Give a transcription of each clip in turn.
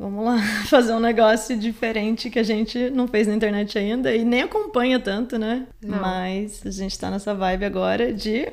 Vamos lá, fazer um negócio diferente que a gente não fez na internet ainda e nem acompanha tanto, né? Não. Mas a gente tá nessa vibe agora de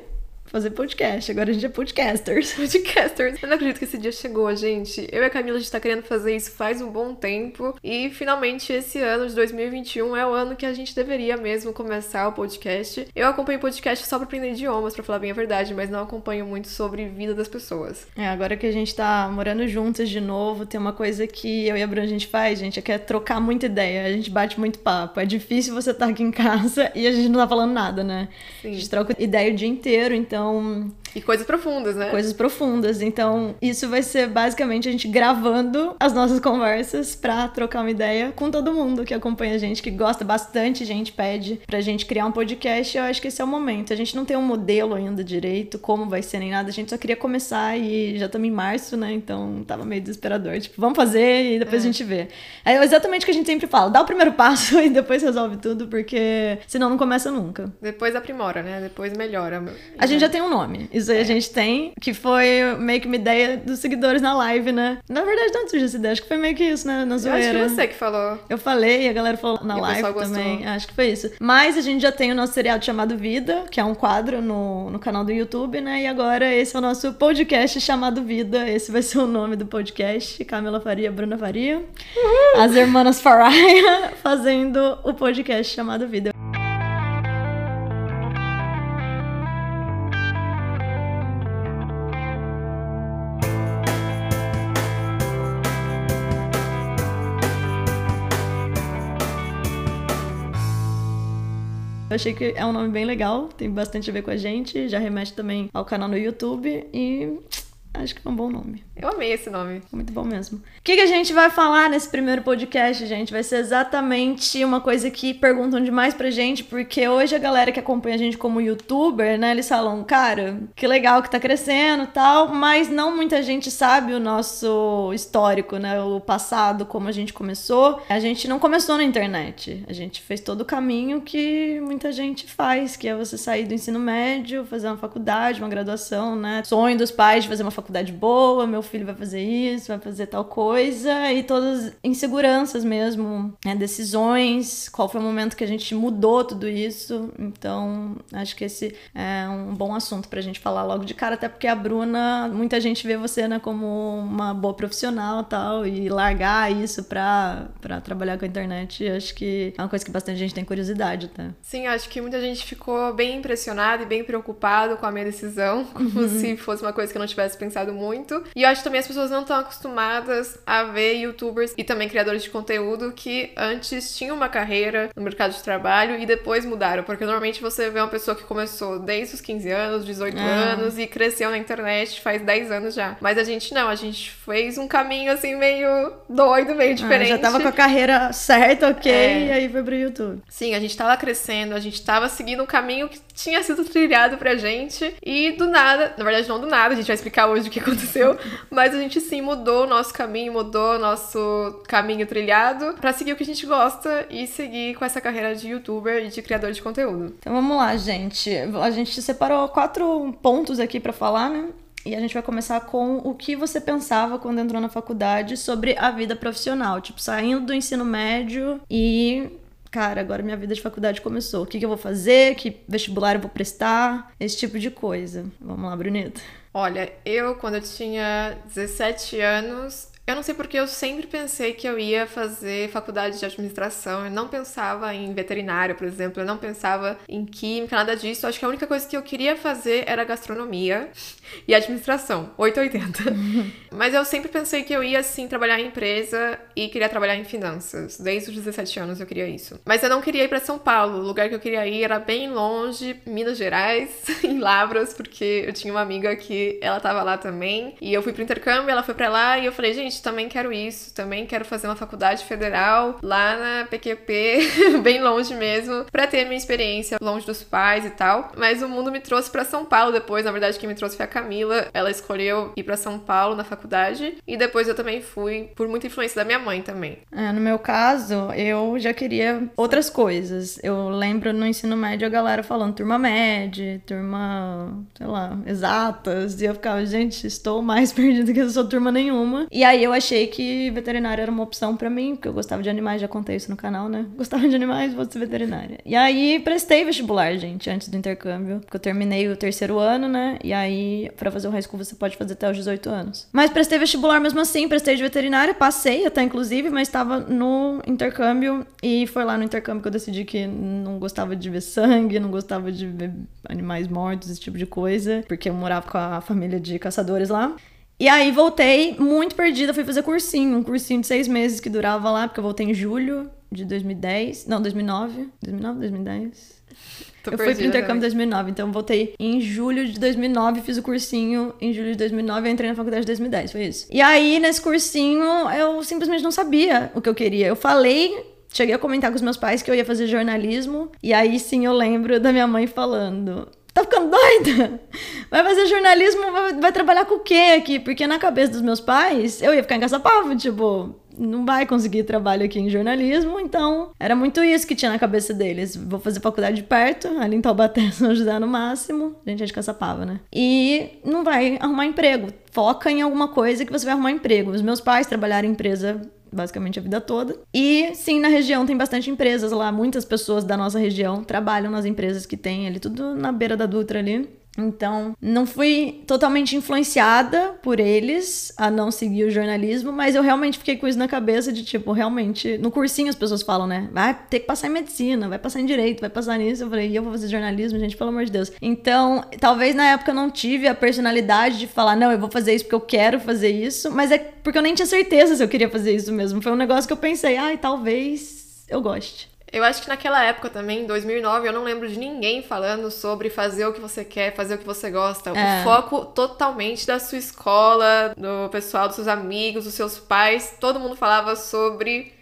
fazer podcast. Agora a gente é podcasters. Podcasters. Eu não acredito que esse dia chegou, gente. Eu e a Camila, a gente tá querendo fazer isso faz um bom tempo. E finalmente esse ano de 2021 é o ano que a gente deveria mesmo começar o podcast. Eu acompanho podcast só pra aprender idiomas, pra falar bem a verdade, mas não acompanho muito sobre vida das pessoas. É, agora que a gente tá morando juntas de novo, tem uma coisa que eu e a Bruna a gente faz, gente, é que é trocar muita ideia. A gente bate muito papo. É difícil você estar tá aqui em casa e a gente não tá falando nada, né? Sim. A gente troca ideia o dia inteiro, então então. E coisas profundas, né? Coisas profundas. Então, isso vai ser basicamente a gente gravando as nossas conversas pra trocar uma ideia com todo mundo que acompanha a gente, que gosta bastante, gente pede pra gente criar um podcast. Eu acho que esse é o momento. A gente não tem um modelo ainda direito, como vai ser nem nada. A gente só queria começar e já estamos em março, né? Então tava meio desesperador. Tipo, vamos fazer e depois é. a gente vê. É exatamente o que a gente sempre fala: dá o primeiro passo e depois resolve tudo, porque senão não começa nunca. Depois aprimora, né? Depois melhora. A gente já já tem um nome. Isso aí é. a gente tem, que foi meio que uma ideia dos seguidores na live, né? Na verdade, não surgiu essa ideia, acho que foi meio que isso, né? Na zoeira. Eu acho que você que falou. Eu falei e a galera falou na e live também. Acho que foi isso. Mas a gente já tem o nosso seriado chamado Vida, que é um quadro no, no canal do YouTube, né? E agora esse é o nosso podcast chamado Vida. Esse vai ser o nome do podcast. Camila Faria, Bruna Faria. Uhum. As irmãs Faria fazendo o podcast chamado Vida. Achei que é um nome bem legal, tem bastante a ver com a gente, já remete também ao canal no YouTube e acho que é um bom nome. Eu amei esse nome. Muito bom mesmo. O que, que a gente vai falar nesse primeiro podcast, gente? Vai ser exatamente uma coisa que perguntam demais pra gente, porque hoje a galera que acompanha a gente como youtuber, né, eles falam, cara, que legal que tá crescendo e tal, mas não muita gente sabe o nosso histórico, né, o passado, como a gente começou. A gente não começou na internet, a gente fez todo o caminho que muita gente faz, que é você sair do ensino médio, fazer uma faculdade, uma graduação, né, sonho dos pais de fazer uma faculdade boa, meu filho vai fazer isso, vai fazer tal coisa, e todas inseguranças mesmo, né, decisões, qual foi o momento que a gente mudou tudo isso. Então, acho que esse é um bom assunto pra gente falar logo de cara, até porque a Bruna, muita gente vê você, né, como uma boa profissional tal, e largar isso pra, pra trabalhar com a internet, acho que é uma coisa que bastante gente tem curiosidade, tá? Sim, acho que muita gente ficou bem impressionada e bem preocupado com a minha decisão, como uhum. se fosse uma coisa que eu não tivesse pensado muito. E eu acho acho também as pessoas não estão acostumadas a ver youtubers e também criadores de conteúdo que antes tinham uma carreira no mercado de trabalho e depois mudaram. Porque normalmente você vê uma pessoa que começou desde os 15 anos, 18 é. anos e cresceu na internet faz 10 anos já. Mas a gente não, a gente fez um caminho assim meio doido, meio diferente. Ah, já tava com a carreira certa, ok, é. e aí foi pro YouTube. Sim, a gente tava crescendo, a gente tava seguindo um caminho que tinha sido trilhado pra gente e do nada, na verdade não do nada, a gente vai explicar hoje o que aconteceu, mas a gente sim mudou o nosso caminho, mudou o nosso caminho trilhado para seguir o que a gente gosta e seguir com essa carreira de youtuber e de criador de conteúdo. Então vamos lá, gente. A gente separou quatro pontos aqui para falar, né? E a gente vai começar com o que você pensava quando entrou na faculdade sobre a vida profissional. Tipo, saindo do ensino médio e cara, agora minha vida de faculdade começou. O que, que, eu vou fazer? Que vestibular eu vou prestar? Esse tipo de coisa. Vamos lá, Brunita. Olha, eu quando eu tinha 17 anos, eu não sei porque eu sempre pensei que eu ia fazer faculdade de administração. Eu não pensava em veterinário, por exemplo. Eu não pensava em química, nada disso. Eu acho que a única coisa que eu queria fazer era gastronomia e administração. 880. Mas eu sempre pensei que eu ia, assim, trabalhar em empresa e queria trabalhar em finanças. Desde os 17 anos eu queria isso. Mas eu não queria ir para São Paulo. O lugar que eu queria ir era bem longe, Minas Gerais, em Lavras, porque eu tinha uma amiga que ela tava lá também. E eu fui pro intercâmbio, ela foi para lá e eu falei, gente, também quero isso, também quero fazer uma faculdade federal lá na PQP, bem longe mesmo, para ter minha experiência longe dos pais e tal. Mas o mundo me trouxe para São Paulo depois, na verdade quem me trouxe foi a Camila. Ela escolheu ir para São Paulo na faculdade e depois eu também fui por muita influência da minha mãe também. É, no meu caso, eu já queria outras coisas. Eu lembro no ensino médio a galera falando turma média, turma, sei lá, exatas, e eu ficava, gente, estou mais perdida que eu sou turma nenhuma. E aí eu achei que veterinária era uma opção para mim, porque eu gostava de animais, já contei isso no canal, né? Gostava de animais, vou ser veterinária. E aí prestei vestibular, gente, antes do intercâmbio, porque eu terminei o terceiro ano, né? E aí, para fazer o high school, você pode fazer até os 18 anos. Mas prestei vestibular mesmo assim, prestei de veterinária, passei até inclusive, mas estava no intercâmbio e foi lá no intercâmbio que eu decidi que não gostava de ver sangue, não gostava de ver animais mortos, esse tipo de coisa, porque eu morava com a família de caçadores lá. E aí voltei muito perdida, fui fazer cursinho, um cursinho de seis meses que durava lá, porque eu voltei em julho de 2010, não, 2009, 2009, 2010. Tô eu fui pro intercâmbio em 2009, então voltei em julho de 2009, fiz o cursinho em julho de 2009 e entrei na faculdade de 2010, foi isso. E aí, nesse cursinho, eu simplesmente não sabia o que eu queria. Eu falei cheguei a comentar com os meus pais que eu ia fazer jornalismo. E aí sim eu lembro da minha mãe falando: Tá ficando doida? Vai fazer jornalismo, vai, vai trabalhar com o quê aqui? Porque na cabeça dos meus pais, eu ia ficar em Caçapava, tipo, não vai conseguir trabalho aqui em jornalismo, então era muito isso que tinha na cabeça deles. Vou fazer faculdade de perto, ali em Taubaté, São José no máximo, a gente é de Caçapava, né? E não vai arrumar emprego. Foca em alguma coisa que você vai arrumar emprego. Os meus pais trabalharam em empresa basicamente a vida toda. E sim, na região tem bastante empresas lá, muitas pessoas da nossa região trabalham nas empresas que tem ali, tudo na beira da Dutra ali. Então, não fui totalmente influenciada por eles a não seguir o jornalismo, mas eu realmente fiquei com isso na cabeça de tipo, realmente, no cursinho as pessoas falam, né? Vai ter que passar em medicina, vai passar em direito, vai passar nisso. Eu falei, e eu vou fazer jornalismo, gente, pelo amor de Deus. Então, talvez na época eu não tive a personalidade de falar, não, eu vou fazer isso porque eu quero fazer isso, mas é porque eu nem tinha certeza se eu queria fazer isso mesmo. Foi um negócio que eu pensei, ai, talvez eu goste. Eu acho que naquela época também, em 2009, eu não lembro de ninguém falando sobre fazer o que você quer, fazer o que você gosta. É. O foco totalmente da sua escola, do pessoal, dos seus amigos, dos seus pais. Todo mundo falava sobre.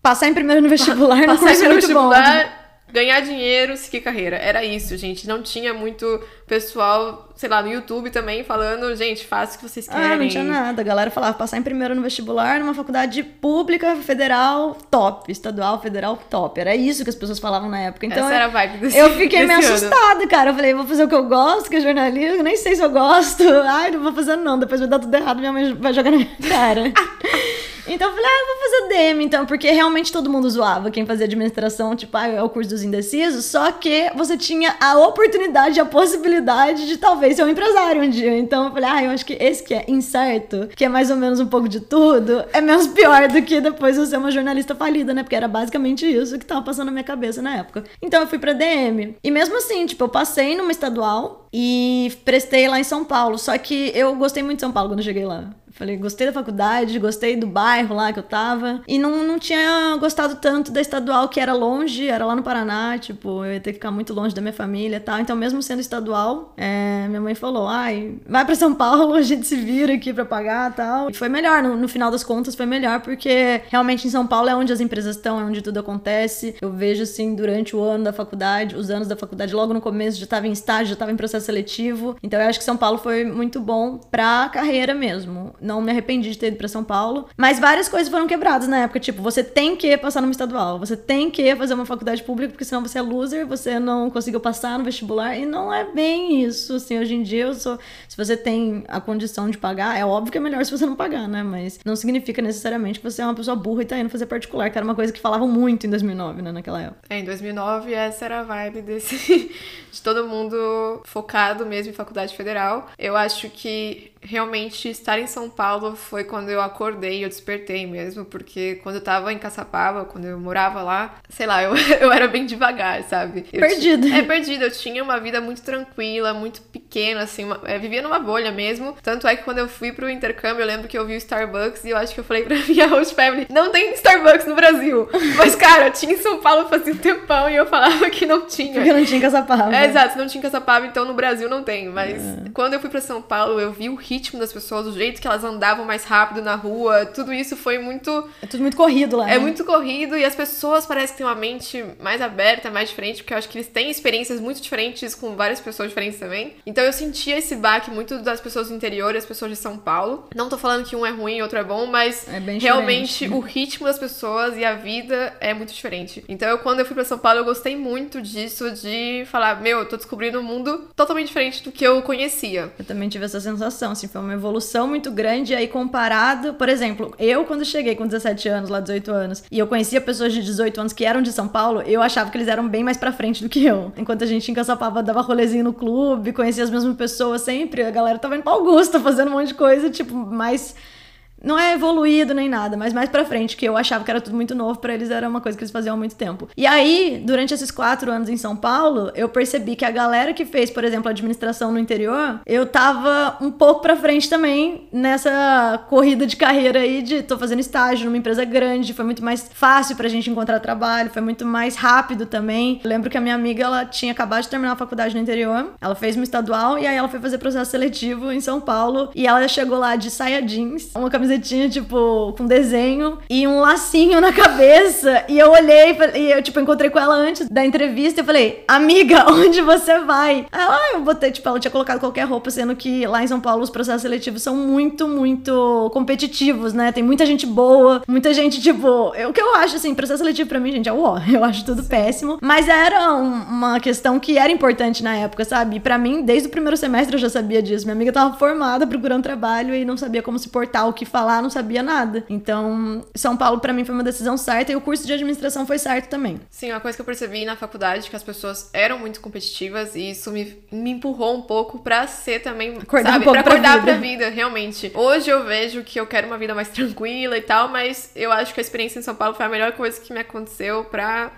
Passar em primeiro no vestibular, pa Passar em primeiro no vestibular. Bom ganhar dinheiro, seguir carreira. Era isso, gente. Não tinha muito pessoal, sei lá, no YouTube também falando, gente, faça o que vocês querem. Ah, não tinha nada. A galera falava passar em primeiro no vestibular numa faculdade pública, federal, top. Estadual, federal, top. Era isso que as pessoas falavam na época. Então, Essa era a vibe desse Eu fiquei meio assustada, cara. Eu falei, vou fazer o que eu gosto, que é jornalismo. Nem sei se eu gosto. Ai, não vou fazer não. Depois vai dar tudo errado, minha mãe vai jogar na minha cara. Então eu falei, ah, eu vou fazer DM, então, porque realmente todo mundo zoava quem fazia administração, tipo, ah, é o curso dos indecisos, só que você tinha a oportunidade, a possibilidade de talvez ser um empresário um dia. Então eu falei, ah, eu acho que esse que é incerto, que é mais ou menos um pouco de tudo, é menos pior do que depois eu ser uma jornalista falida, né? Porque era basicamente isso que tava passando na minha cabeça na época. Então eu fui pra DM. E mesmo assim, tipo, eu passei numa estadual e prestei lá em São Paulo, só que eu gostei muito de São Paulo quando cheguei lá. Falei, gostei da faculdade, gostei do bairro lá que eu tava. E não, não tinha gostado tanto da estadual, que era longe, era lá no Paraná, tipo, eu ia ter que ficar muito longe da minha família e tal. Então, mesmo sendo estadual, é, minha mãe falou: ai, vai pra São Paulo, a gente se vira aqui pra pagar tal. E foi melhor, no, no final das contas, foi melhor, porque realmente em São Paulo é onde as empresas estão, é onde tudo acontece. Eu vejo assim, durante o ano da faculdade, os anos da faculdade, logo no começo já tava em estágio, já tava em processo seletivo. Então, eu acho que São Paulo foi muito bom pra carreira mesmo não me arrependi de ter ido pra São Paulo. Mas várias coisas foram quebradas na época. Tipo, você tem que passar numa estadual. Você tem que fazer uma faculdade pública, porque senão você é loser, você não conseguiu passar no vestibular. E não é bem isso. Assim, hoje em dia, eu sou. Se você tem a condição de pagar, é óbvio que é melhor se você não pagar, né? Mas não significa necessariamente que você é uma pessoa burra e tá indo fazer particular, que era uma coisa que falavam muito em 2009, né? Naquela época. É, em 2009, essa era a vibe desse. de todo mundo mesmo em faculdade federal. Eu acho que realmente estar em São Paulo foi quando eu acordei, eu despertei mesmo, porque quando eu tava em Caçapava, quando eu morava lá, sei lá, eu, eu era bem devagar, sabe? Perdida. É, perdida. Eu tinha uma vida muito tranquila, muito pequena, assim, uma, é, vivia numa bolha mesmo. Tanto é que quando eu fui pro intercâmbio, eu lembro que eu vi o Starbucks e eu acho que eu falei pra minha host family, não tem Starbucks no Brasil. Mas, cara, tinha em São Paulo fazia um tempão e eu falava que não tinha. Porque não tinha Caçapava. É, exato, não tinha Caçapava, então no Brasil não tem. Mas é. quando eu fui pra São Paulo, eu vi o ritmo ritmo das pessoas, o jeito que elas andavam mais rápido na rua, tudo isso foi muito. É tudo muito corrido lá. É né? muito corrido e as pessoas parecem que têm uma mente mais aberta, mais diferente, porque eu acho que eles têm experiências muito diferentes com várias pessoas diferentes também. Então eu sentia esse baque muito das pessoas do interior e as pessoas de São Paulo. Não tô falando que um é ruim e outro é bom, mas é realmente o ritmo das pessoas e a vida é muito diferente. Então eu, quando eu fui para São Paulo, eu gostei muito disso, de falar, meu, eu tô descobrindo um mundo totalmente diferente do que eu conhecia. Eu também tive essa sensação assim, foi uma evolução muito grande. E aí, comparado, por exemplo, eu quando cheguei com 17 anos, lá 18 anos, e eu conhecia pessoas de 18 anos que eram de São Paulo, eu achava que eles eram bem mais pra frente do que eu. Enquanto a gente em Caçapava dava rolezinho no clube, conhecia as mesmas pessoas sempre, a galera tava indo pra Augusta fazendo um monte de coisa, tipo, mais não é evoluído nem nada, mas mais pra frente, que eu achava que era tudo muito novo, para eles era uma coisa que eles faziam há muito tempo. E aí, durante esses quatro anos em São Paulo, eu percebi que a galera que fez, por exemplo, administração no interior, eu tava um pouco pra frente também nessa corrida de carreira aí de tô fazendo estágio numa empresa grande, foi muito mais fácil pra gente encontrar trabalho, foi muito mais rápido também. Eu lembro que a minha amiga, ela tinha acabado de terminar a faculdade no interior, ela fez uma estadual e aí ela foi fazer processo seletivo em São Paulo e ela chegou lá de saia jeans, uma camiseta camisetinha, tipo, com desenho e um lacinho na cabeça. E eu olhei e eu, tipo, encontrei com ela antes da entrevista e eu falei, amiga, onde você vai? Ela, ah, eu botei, tipo, ela tinha colocado qualquer roupa, sendo que lá em São Paulo os processos seletivos são muito, muito competitivos, né? Tem muita gente boa, muita gente, tipo, o que eu acho, assim, processo seletivo pra mim, gente, é o ó, eu acho tudo péssimo. Mas era um, uma questão que era importante na época, sabe? E pra mim, desde o primeiro semestre eu já sabia disso. Minha amiga tava formada procurando trabalho e não sabia como se portar, o que falar lá, não sabia nada. Então, São Paulo para mim foi uma decisão certa e o curso de administração foi certo também. Sim, uma coisa que eu percebi na faculdade é que as pessoas eram muito competitivas e isso me, me empurrou um pouco para ser também, acordar sabe, um pouco pra acordar pra vida. pra vida, realmente. Hoje eu vejo que eu quero uma vida mais tranquila e tal, mas eu acho que a experiência em São Paulo foi a melhor coisa que me aconteceu para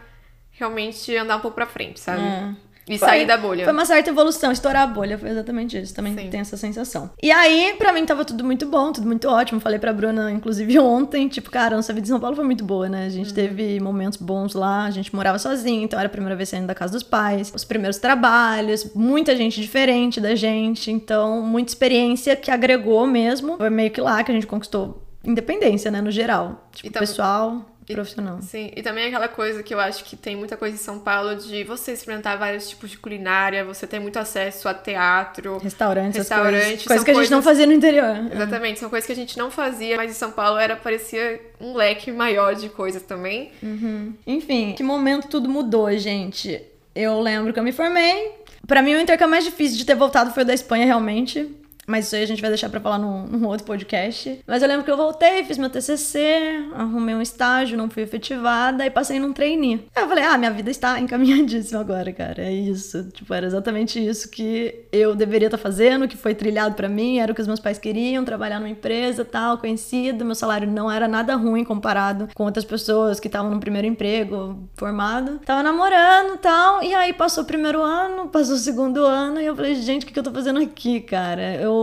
realmente andar um pouco para frente, sabe? É. E sair da bolha. Foi uma certa evolução, estourar a bolha, foi exatamente isso. Também Sim. tem essa sensação. E aí, pra mim, tava tudo muito bom, tudo muito ótimo. Falei pra Bruna, inclusive, ontem, tipo, cara, nossa vida em São Paulo foi muito boa, né? A gente uhum. teve momentos bons lá, a gente morava sozinho, então era a primeira vez saindo da casa dos pais, os primeiros trabalhos, muita gente diferente da gente, então, muita experiência que agregou mesmo. Foi meio que lá que a gente conquistou independência, né, no geral. Tipo, então, pessoal profissional. Sim, e também aquela coisa que eu acho que tem muita coisa em São Paulo de você experimentar vários tipos de culinária, você ter muito acesso a teatro, restaurantes, restaurantes, coisas, coisas que a gente não fazia no interior. Exatamente, são coisas que a gente não fazia, mas em São Paulo era parecia um leque maior de coisas também. Uhum. Enfim, que momento tudo mudou, gente. Eu lembro que eu me formei. Para mim, o intercâmbio mais difícil de ter voltado foi o da Espanha, realmente. Mas isso aí a gente vai deixar pra falar num, num, outro podcast. Mas eu lembro que eu voltei, fiz meu TCC, arrumei um estágio, não fui efetivada e passei num trainee. Aí eu falei, ah, minha vida está encaminhadíssima agora, cara. É isso. Tipo, era exatamente isso que eu deveria estar tá fazendo, que foi trilhado para mim, era o que os meus pais queriam, trabalhar numa empresa tal, conhecida. Meu salário não era nada ruim comparado com outras pessoas que estavam no primeiro emprego, formado. Tava namorando tal, e aí passou o primeiro ano, passou o segundo ano, e eu falei, gente, o que, que eu tô fazendo aqui, cara? Eu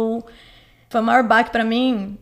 foi o maior baque para mim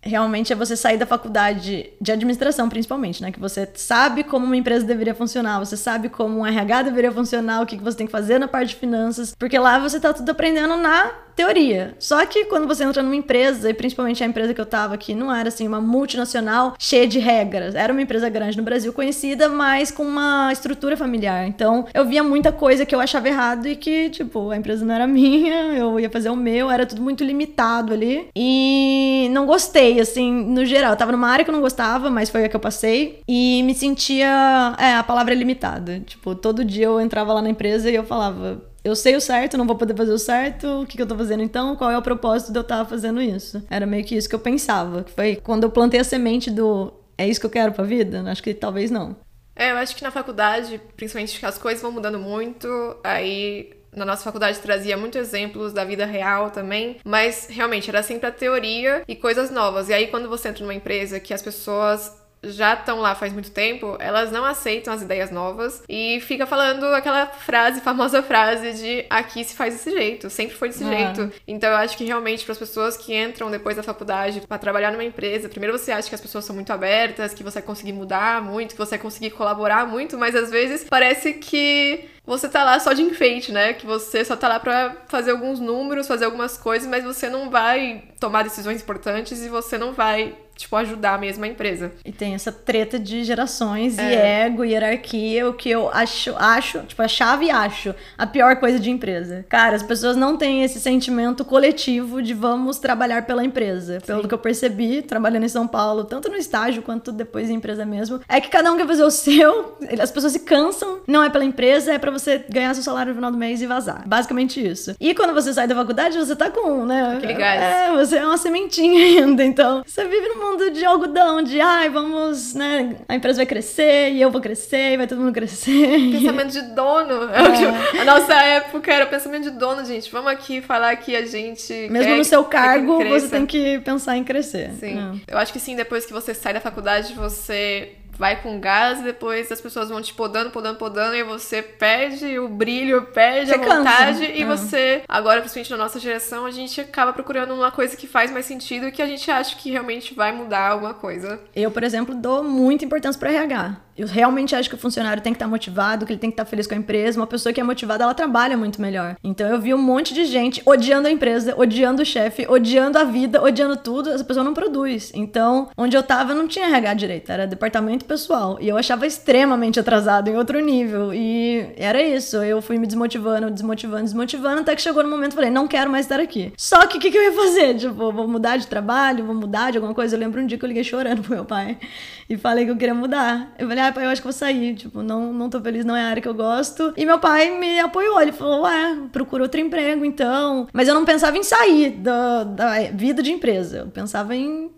realmente é você sair da faculdade de administração, principalmente, né? Que você sabe como uma empresa deveria funcionar, você sabe como um RH deveria funcionar, o que você tem que fazer na parte de finanças, porque lá você tá tudo aprendendo na teoria. Só que quando você entra numa empresa, e principalmente a empresa que eu tava aqui, não era assim uma multinacional cheia de regras. Era uma empresa grande no Brasil, conhecida, mas com uma estrutura familiar. Então, eu via muita coisa que eu achava errado e que, tipo, a empresa não era minha, eu ia fazer o meu, era tudo muito limitado ali. E não gostei, assim, no geral. Eu tava numa área que eu não gostava, mas foi a que eu passei. E me sentia. É, a palavra é limitada. Tipo, todo dia eu entrava lá na empresa e eu falava eu sei o certo, não vou poder fazer o certo, o que, que eu tô fazendo então? Qual é o propósito de eu estar fazendo isso? Era meio que isso que eu pensava. Foi quando eu plantei a semente do é isso que eu quero pra vida? Acho que talvez não. É, eu acho que na faculdade, principalmente as coisas vão mudando muito, aí na nossa faculdade trazia muitos exemplos da vida real também, mas realmente era sempre a teoria e coisas novas. E aí quando você entra numa empresa que as pessoas já estão lá faz muito tempo, elas não aceitam as ideias novas e fica falando aquela frase, famosa frase de aqui se faz desse jeito, sempre foi desse é. jeito. Então eu acho que realmente para as pessoas que entram depois da faculdade para trabalhar numa empresa, primeiro você acha que as pessoas são muito abertas, que você vai conseguir mudar muito, que você vai conseguir colaborar muito, mas às vezes parece que você tá lá só de enfeite, né? Que você só tá lá pra fazer alguns números, fazer algumas coisas, mas você não vai tomar decisões importantes e você não vai tipo, ajudar mesmo a empresa. E tem essa treta de gerações é. e ego, e hierarquia, o que eu acho, acho, tipo, a chave acho a pior coisa de empresa. Cara, as pessoas não têm esse sentimento coletivo de vamos trabalhar pela empresa. Pelo Sim. que eu percebi, trabalhando em São Paulo, tanto no estágio quanto depois em empresa mesmo, é que cada um quer fazer o seu, as pessoas se cansam, não é pela empresa, é para você ganhar seu salário no final do mês e vazar. Basicamente isso. E quando você sai da faculdade, você tá com, né? Aquele gás. É, você é uma sementinha ainda, então você vive num mundo de algodão, de ai, vamos, né? A empresa vai crescer e eu vou crescer e vai todo mundo crescer. Pensamento de dono. É. A nossa época era pensamento de dono, gente. Vamos aqui falar que a gente. Mesmo no seu cargo, você tem que pensar em crescer. Sim. É. Eu acho que sim, depois que você sai da faculdade, você vai com gás, depois as pessoas vão te podando, podando, podando, e você perde o brilho, perde você a vontade, cansa. e ah. você, agora, principalmente na nossa geração, a gente acaba procurando uma coisa que faz mais sentido e que a gente acha que realmente vai mudar alguma coisa. Eu, por exemplo, dou muita importância para RH. Eu realmente acho que o funcionário tem que estar motivado, que ele tem que estar feliz com a empresa. Uma pessoa que é motivada, ela trabalha muito melhor. Então eu vi um monte de gente odiando a empresa, odiando o chefe, odiando a vida, odiando tudo. Essa pessoa não produz. Então, onde eu tava, não tinha RH direito, era departamento pessoal. E eu achava extremamente atrasado em outro nível. E era isso. Eu fui me desmotivando, desmotivando, desmotivando, até que chegou no momento falei, não quero mais estar aqui. Só que o que, que eu ia fazer? Tipo, vou mudar de trabalho, vou mudar de alguma coisa. Eu lembro um dia que eu liguei chorando pro meu pai e falei que eu queria mudar. Eu falei, ah, pai, eu acho que vou sair. Tipo, não, não tô feliz, não é a área que eu gosto. E meu pai me apoiou. Ele falou, ué, procura outro emprego, então. Mas eu não pensava em sair da, da vida de empresa. Eu pensava em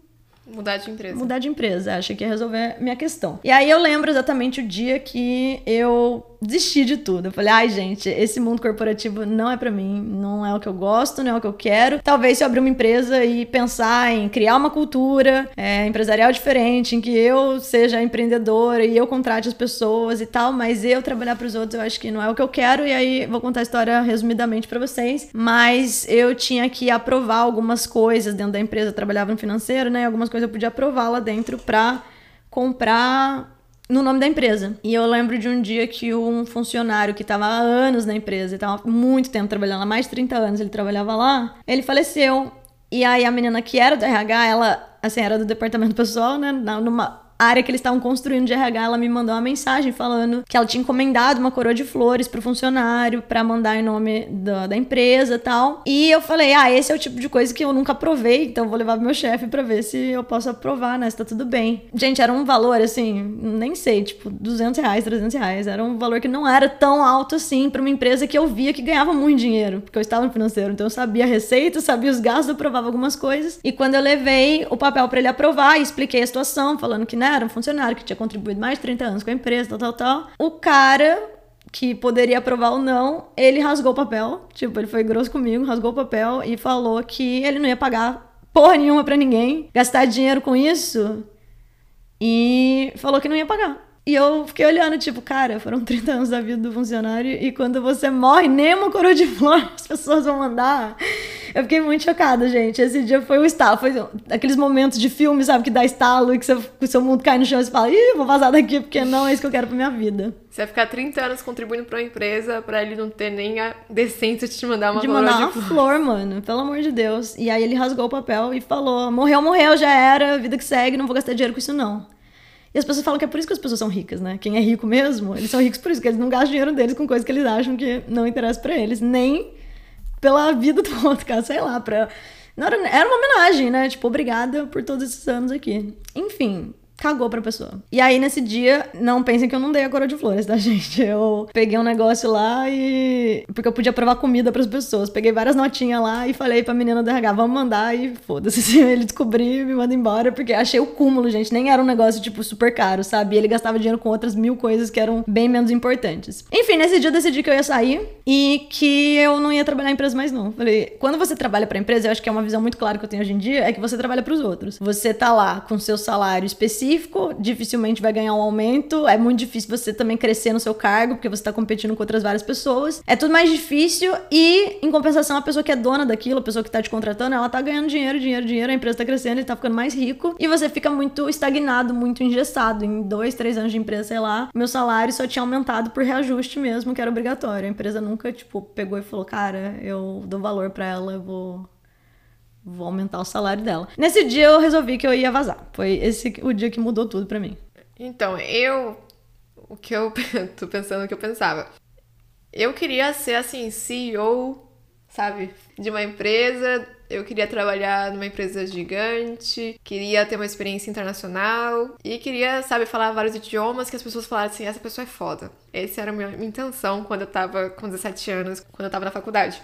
Mudar de empresa. Mudar de empresa, achei que ia resolver minha questão. E aí eu lembro exatamente o dia que eu desisti de tudo. Eu falei, ai, gente, esse mundo corporativo não é para mim, não é o que eu gosto, não é o que eu quero. Talvez se eu abrir uma empresa e pensar em criar uma cultura é, empresarial diferente, em que eu seja empreendedora e eu contrate as pessoas e tal, mas eu trabalhar para os outros, eu acho que não é o que eu quero. E aí vou contar a história resumidamente para vocês. Mas eu tinha que aprovar algumas coisas dentro da empresa, eu trabalhava no financeiro, né? Algumas coisas eu podia aprovar lá dentro para comprar no nome da empresa. E eu lembro de um dia que um funcionário que estava há anos na empresa, estava muito tempo trabalhando, há mais de 30 anos ele trabalhava lá, ele faleceu. E aí a menina que era do RH, ela, assim, era do departamento pessoal, né, numa área que eles estavam construindo de RH, ela me mandou uma mensagem falando que ela tinha encomendado uma coroa de flores pro funcionário para mandar em nome da, da empresa e tal. E eu falei, ah, esse é o tipo de coisa que eu nunca provei, então vou levar pro meu chefe para ver se eu posso aprovar, né, se tá tudo bem. Gente, era um valor, assim, nem sei, tipo, 200 reais, 300 reais. Era um valor que não era tão alto assim para uma empresa que eu via que ganhava muito dinheiro, porque eu estava no financeiro, então eu sabia a receita, sabia os gastos, eu aprovava algumas coisas. E quando eu levei o papel para ele aprovar expliquei a situação, falando que, né, era um funcionário que tinha contribuído mais de 30 anos com a empresa, tal, tal, tal. O cara que poderia aprovar ou não, ele rasgou o papel. Tipo, ele foi grosso comigo, rasgou o papel e falou que ele não ia pagar porra nenhuma para ninguém, gastar dinheiro com isso. E falou que não ia pagar. E eu fiquei olhando, tipo, cara, foram 30 anos da vida do funcionário e quando você morre, nem uma coroa de flor as pessoas vão mandar. Eu fiquei muito chocada, gente. Esse dia foi um estalo, foi aqueles momentos de filme, sabe, que dá estalo e que o seu mundo cai no chão e você fala, ih, vou vazar daqui porque não é isso que eu quero pra minha vida. Você vai ficar 30 anos contribuindo pra uma empresa pra ele não ter nem a decência de te mandar uma de mandar uma flor. flor, mano, pelo amor de Deus. E aí ele rasgou o papel e falou: morreu, morreu, já era, vida que segue, não vou gastar dinheiro com isso não. E as pessoas falam que é por isso que as pessoas são ricas, né? Quem é rico mesmo, eles são ricos por isso, que eles não gastam dinheiro deles com coisas que eles acham que não interessa para eles, nem pela vida do outro, cara, sei lá, pra... Era, era uma homenagem, né? Tipo, obrigada por todos esses anos aqui. Enfim, cagou pra pessoa. E aí, nesse dia, não pensem que eu não dei a coroa de flores, tá, gente? Eu peguei um negócio lá e. Porque eu podia provar comida pras pessoas. Peguei várias notinhas lá e falei pra menina do RH, vamos mandar e foda-se. Se ele descobrir, me manda embora, porque achei o cúmulo, gente. Nem era um negócio, tipo, super caro, sabe? E ele gastava dinheiro com outras mil coisas que eram bem menos importantes. Enfim, nesse dia eu decidi que eu ia sair e que eu não ia trabalhar em empresa mais, não. Falei, quando você trabalha pra empresa, eu acho que é uma visão muito clara que eu tenho hoje em dia, é que você trabalha pros outros. Você tá lá com seu salário específico específico, dificilmente vai ganhar um aumento. É muito difícil você também crescer no seu cargo, porque você tá competindo com outras várias pessoas. É tudo mais difícil e, em compensação, a pessoa que é dona daquilo, a pessoa que tá te contratando, ela tá ganhando dinheiro, dinheiro, dinheiro, a empresa tá crescendo, ele tá ficando mais rico e você fica muito estagnado, muito engessado. Em dois, três anos de empresa, sei lá, meu salário só tinha aumentado por reajuste mesmo, que era obrigatório. A empresa nunca, tipo, pegou e falou, cara, eu dou valor para ela, eu vou vou aumentar o salário dela. Nesse dia eu resolvi que eu ia vazar. Foi esse o dia que mudou tudo para mim. Então, eu o que eu tô pensando o que eu pensava. Eu queria ser assim, CEO, sabe, de uma empresa. Eu queria trabalhar numa empresa gigante, queria ter uma experiência internacional e queria, sabe, falar vários idiomas que as pessoas falassem, essa pessoa é foda. Essa era a minha intenção quando eu tava com 17 anos, quando eu tava na faculdade.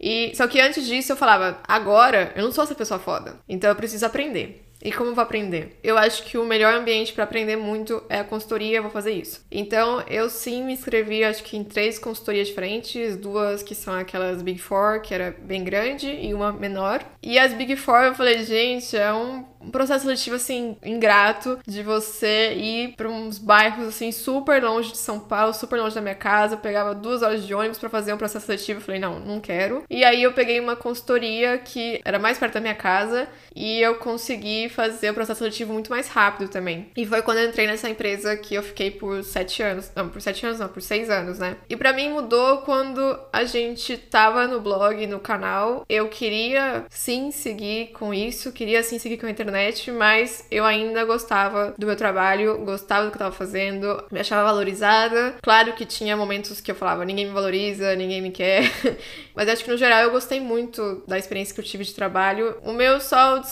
E só que antes disso eu falava, agora eu não sou essa pessoa foda, então eu preciso aprender. E como vou aprender? Eu acho que o melhor ambiente para aprender muito é a consultoria, eu vou fazer isso. Então, eu sim me inscrevi, acho que em três consultorias diferentes, duas que são aquelas Big Four, que era bem grande, e uma menor. E as Big Four, eu falei, gente, é um processo seletivo, assim, ingrato de você ir para uns bairros, assim, super longe de São Paulo, super longe da minha casa. Eu pegava duas horas de ônibus para fazer um processo seletivo. Eu falei, não, não quero. E aí eu peguei uma consultoria que era mais perto da minha casa e eu consegui fazer o processo seletivo muito mais rápido também. E foi quando eu entrei nessa empresa que eu fiquei por sete anos. Não, por sete anos não, por seis anos, né? E para mim mudou quando a gente tava no blog, no canal. Eu queria sim seguir com isso, queria sim seguir com a internet, mas eu ainda gostava do meu trabalho, gostava do que eu tava fazendo, me achava valorizada. Claro que tinha momentos que eu falava, ninguém me valoriza, ninguém me quer. mas acho que no geral eu gostei muito da experiência que eu tive de trabalho. O meu só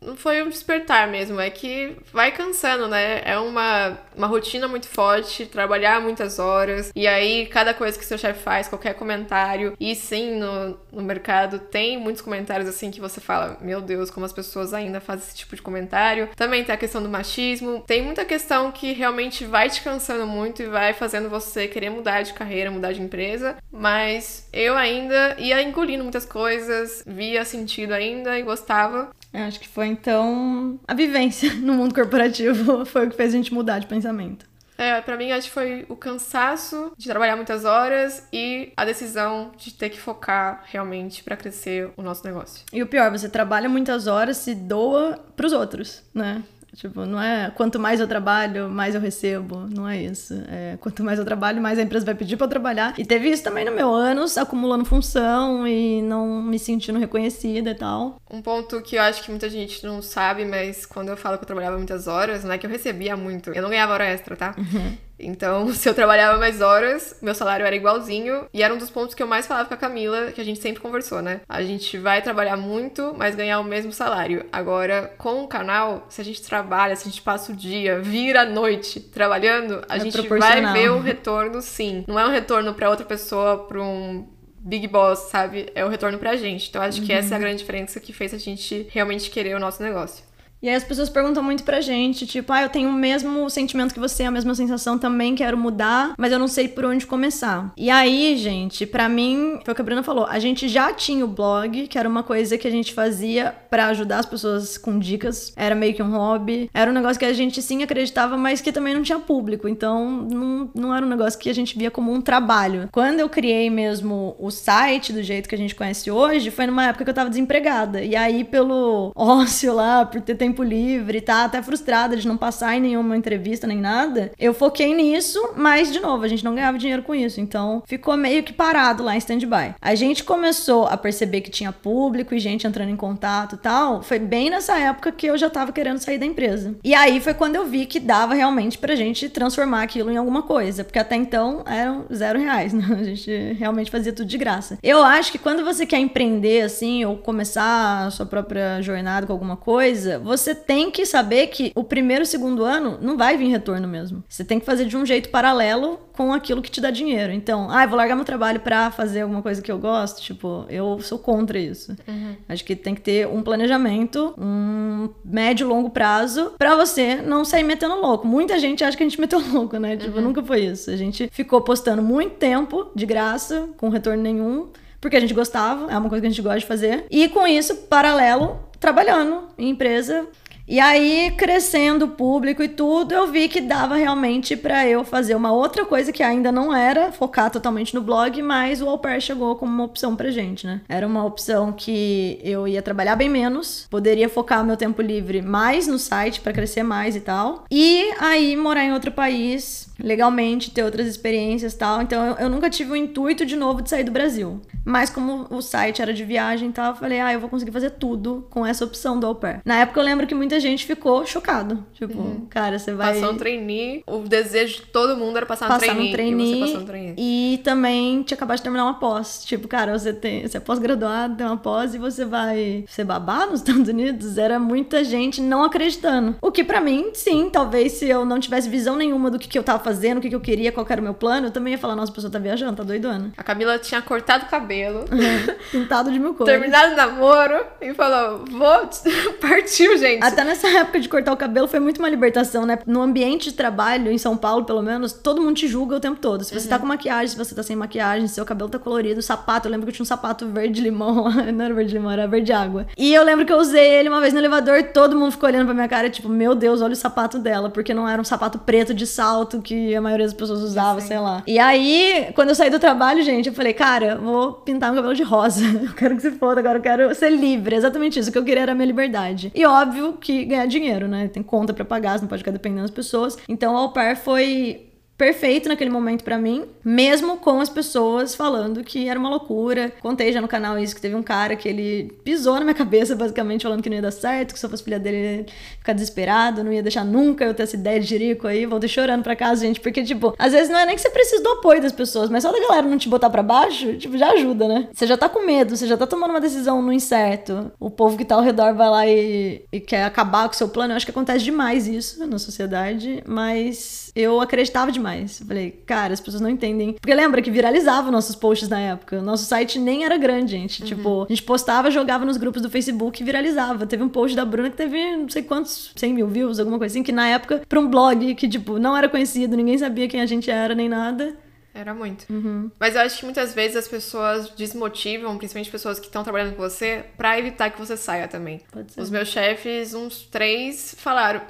não foi um despertar mesmo, é que vai cansando, né? É uma, uma rotina muito forte, trabalhar muitas horas, e aí cada coisa que seu chefe faz, qualquer comentário, e sim, no, no mercado tem muitos comentários assim que você fala, meu Deus, como as pessoas ainda fazem esse tipo de comentário. Também tem a questão do machismo, tem muita questão que realmente vai te cansando muito e vai fazendo você querer mudar de carreira, mudar de empresa, mas eu ainda ia engolindo muitas coisas, via sentido ainda e gostava. Eu acho que foi então a vivência no mundo corporativo foi o que fez a gente mudar de pensamento. É, pra mim acho que foi o cansaço de trabalhar muitas horas e a decisão de ter que focar realmente para crescer o nosso negócio. E o pior, você trabalha muitas horas, se doa pros outros, né? Tipo, não é quanto mais eu trabalho, mais eu recebo. Não é isso. É quanto mais eu trabalho, mais a empresa vai pedir para eu trabalhar. E teve isso também no meu anos, acumulando função e não me sentindo reconhecida e tal. Um ponto que eu acho que muita gente não sabe, mas quando eu falo que eu trabalhava muitas horas, não é que eu recebia muito. Eu não ganhava hora extra, tá? Uhum. Então, se eu trabalhava mais horas, meu salário era igualzinho. E era um dos pontos que eu mais falava com a Camila, que a gente sempre conversou, né? A gente vai trabalhar muito, mas ganhar o mesmo salário. Agora, com o canal, se a gente trabalha, se a gente passa o dia, vira a noite trabalhando, a é gente vai ver o retorno sim. Não é um retorno para outra pessoa, para um Big Boss, sabe? É o retorno pra gente. Então, acho uhum. que essa é a grande diferença que fez a gente realmente querer o nosso negócio. E aí as pessoas perguntam muito pra gente, tipo, ah, eu tenho o mesmo sentimento que você, a mesma sensação também, quero mudar, mas eu não sei por onde começar. E aí, gente, para mim, foi o que a Bruna falou, a gente já tinha o blog, que era uma coisa que a gente fazia para ajudar as pessoas com dicas, era meio que um hobby, era um negócio que a gente sim acreditava, mas que também não tinha público, então não, não era um negócio que a gente via como um trabalho. Quando eu criei mesmo o site do jeito que a gente conhece hoje, foi numa época que eu tava desempregada. E aí, pelo ócio lá, por ter tempo livre, tá até frustrada de não passar em nenhuma entrevista nem nada, eu foquei nisso, mas de novo, a gente não ganhava dinheiro com isso, então ficou meio que parado lá em stand-by. A gente começou a perceber que tinha público e gente entrando em contato e tal, foi bem nessa época que eu já tava querendo sair da empresa. E aí foi quando eu vi que dava realmente pra gente transformar aquilo em alguma coisa, porque até então eram zero reais, né? A gente realmente fazia tudo de graça. Eu acho que quando você quer empreender assim, ou começar a sua própria jornada com alguma coisa, você você tem que saber que o primeiro e segundo ano não vai vir retorno mesmo. Você tem que fazer de um jeito paralelo com aquilo que te dá dinheiro. Então, ah, vou largar meu trabalho para fazer alguma coisa que eu gosto. Tipo, eu sou contra isso. Uhum. Acho que tem que ter um planejamento, um médio e longo prazo, para você não sair metendo louco. Muita gente acha que a gente meteu louco, né? Tipo, uhum. nunca foi isso. A gente ficou postando muito tempo de graça, com retorno nenhum porque a gente gostava, é uma coisa que a gente gosta de fazer. E com isso, paralelo, trabalhando em empresa. E aí, crescendo o público e tudo, eu vi que dava realmente para eu fazer uma outra coisa que ainda não era focar totalmente no blog, mas o au pair chegou como uma opção pra gente, né? Era uma opção que eu ia trabalhar bem menos, poderia focar meu tempo livre mais no site para crescer mais e tal. E aí morar em outro país legalmente, ter outras experiências e tal. Então eu, eu, nunca tive o intuito de novo de sair do Brasil. Mas como o site era de viagem e tal, eu falei, ah, eu vou conseguir fazer tudo com essa opção do au pair. Na época eu lembro que muita gente ficou chocado. Tipo, uhum. cara, você vai. Passar um trainee. O desejo de todo mundo era passar, passar um trainee. Um trainee e, você passou um trainee. e também tinha acabado de terminar uma pós. Tipo, cara, você, tem, você é pós-graduado, tem uma pós e você vai ser babá nos Estados Unidos. Era muita gente não acreditando. O que para mim, sim, talvez se eu não tivesse visão nenhuma do que, que eu tava fazendo, o que, que eu queria, qual era o meu plano, eu também ia falar, nossa, a pessoa tá viajando, tá doidona. A Camila tinha cortado o cabelo. Uhum. Pintado de mil cores. Terminado o namoro e falou, vou... Partiu, gente. Até nessa época de cortar o cabelo foi muito uma libertação, né? No ambiente de trabalho, em São Paulo, pelo menos, todo mundo te julga o tempo todo. Se você uhum. tá com maquiagem, se você tá sem maquiagem, se seu cabelo tá colorido, sapato, eu lembro que eu tinha um sapato verde-limão lá, não era verde-limão, era verde-água. E eu lembro que eu usei ele uma vez no elevador, todo mundo ficou olhando pra minha cara, tipo, meu Deus, olha o sapato dela, porque não era um sapato preto de salto que a maioria maioria das pessoas usava, sei lá. E aí, quando eu saí do trabalho, gente, eu falei, cara, vou pintar meu cabelo de rosa. Eu quero que se foda, agora eu quero ser livre. Exatamente isso. O que eu queria era a minha liberdade. E óbvio que ganhar dinheiro, né? Tem conta para pagar, você não pode ficar dependendo das pessoas. Então, o au pair foi perfeito naquele momento para mim, mesmo com as pessoas falando que era uma loucura. Contei já no canal isso que teve um cara que ele pisou na minha cabeça basicamente falando que não ia dar certo, que se eu fosse filha dele ia ficar desesperado, não ia deixar nunca eu ter essa ideia de jirico aí, voltei chorando pra casa, gente, porque tipo, às vezes não é nem que você precisa do apoio das pessoas, mas só da galera não te botar para baixo, tipo, já ajuda, né? Você já tá com medo, você já tá tomando uma decisão no incerto. O povo que tá ao redor vai lá e, e quer acabar com o seu plano. Eu acho que acontece demais isso na sociedade, mas eu acreditava demais. Eu falei, cara, as pessoas não entendem. Porque lembra que viralizava nossos posts na época. Nosso site nem era grande, gente. Uhum. Tipo, a gente postava, jogava nos grupos do Facebook e viralizava. Teve um post da Bruna que teve não sei quantos, 100 mil views, alguma coisa assim, que na época, pra um blog que, tipo, não era conhecido, ninguém sabia quem a gente era nem nada. Era muito. Uhum. Mas eu acho que muitas vezes as pessoas desmotivam, principalmente pessoas que estão trabalhando com você, para evitar que você saia também. Os meus chefes, uns três, falaram: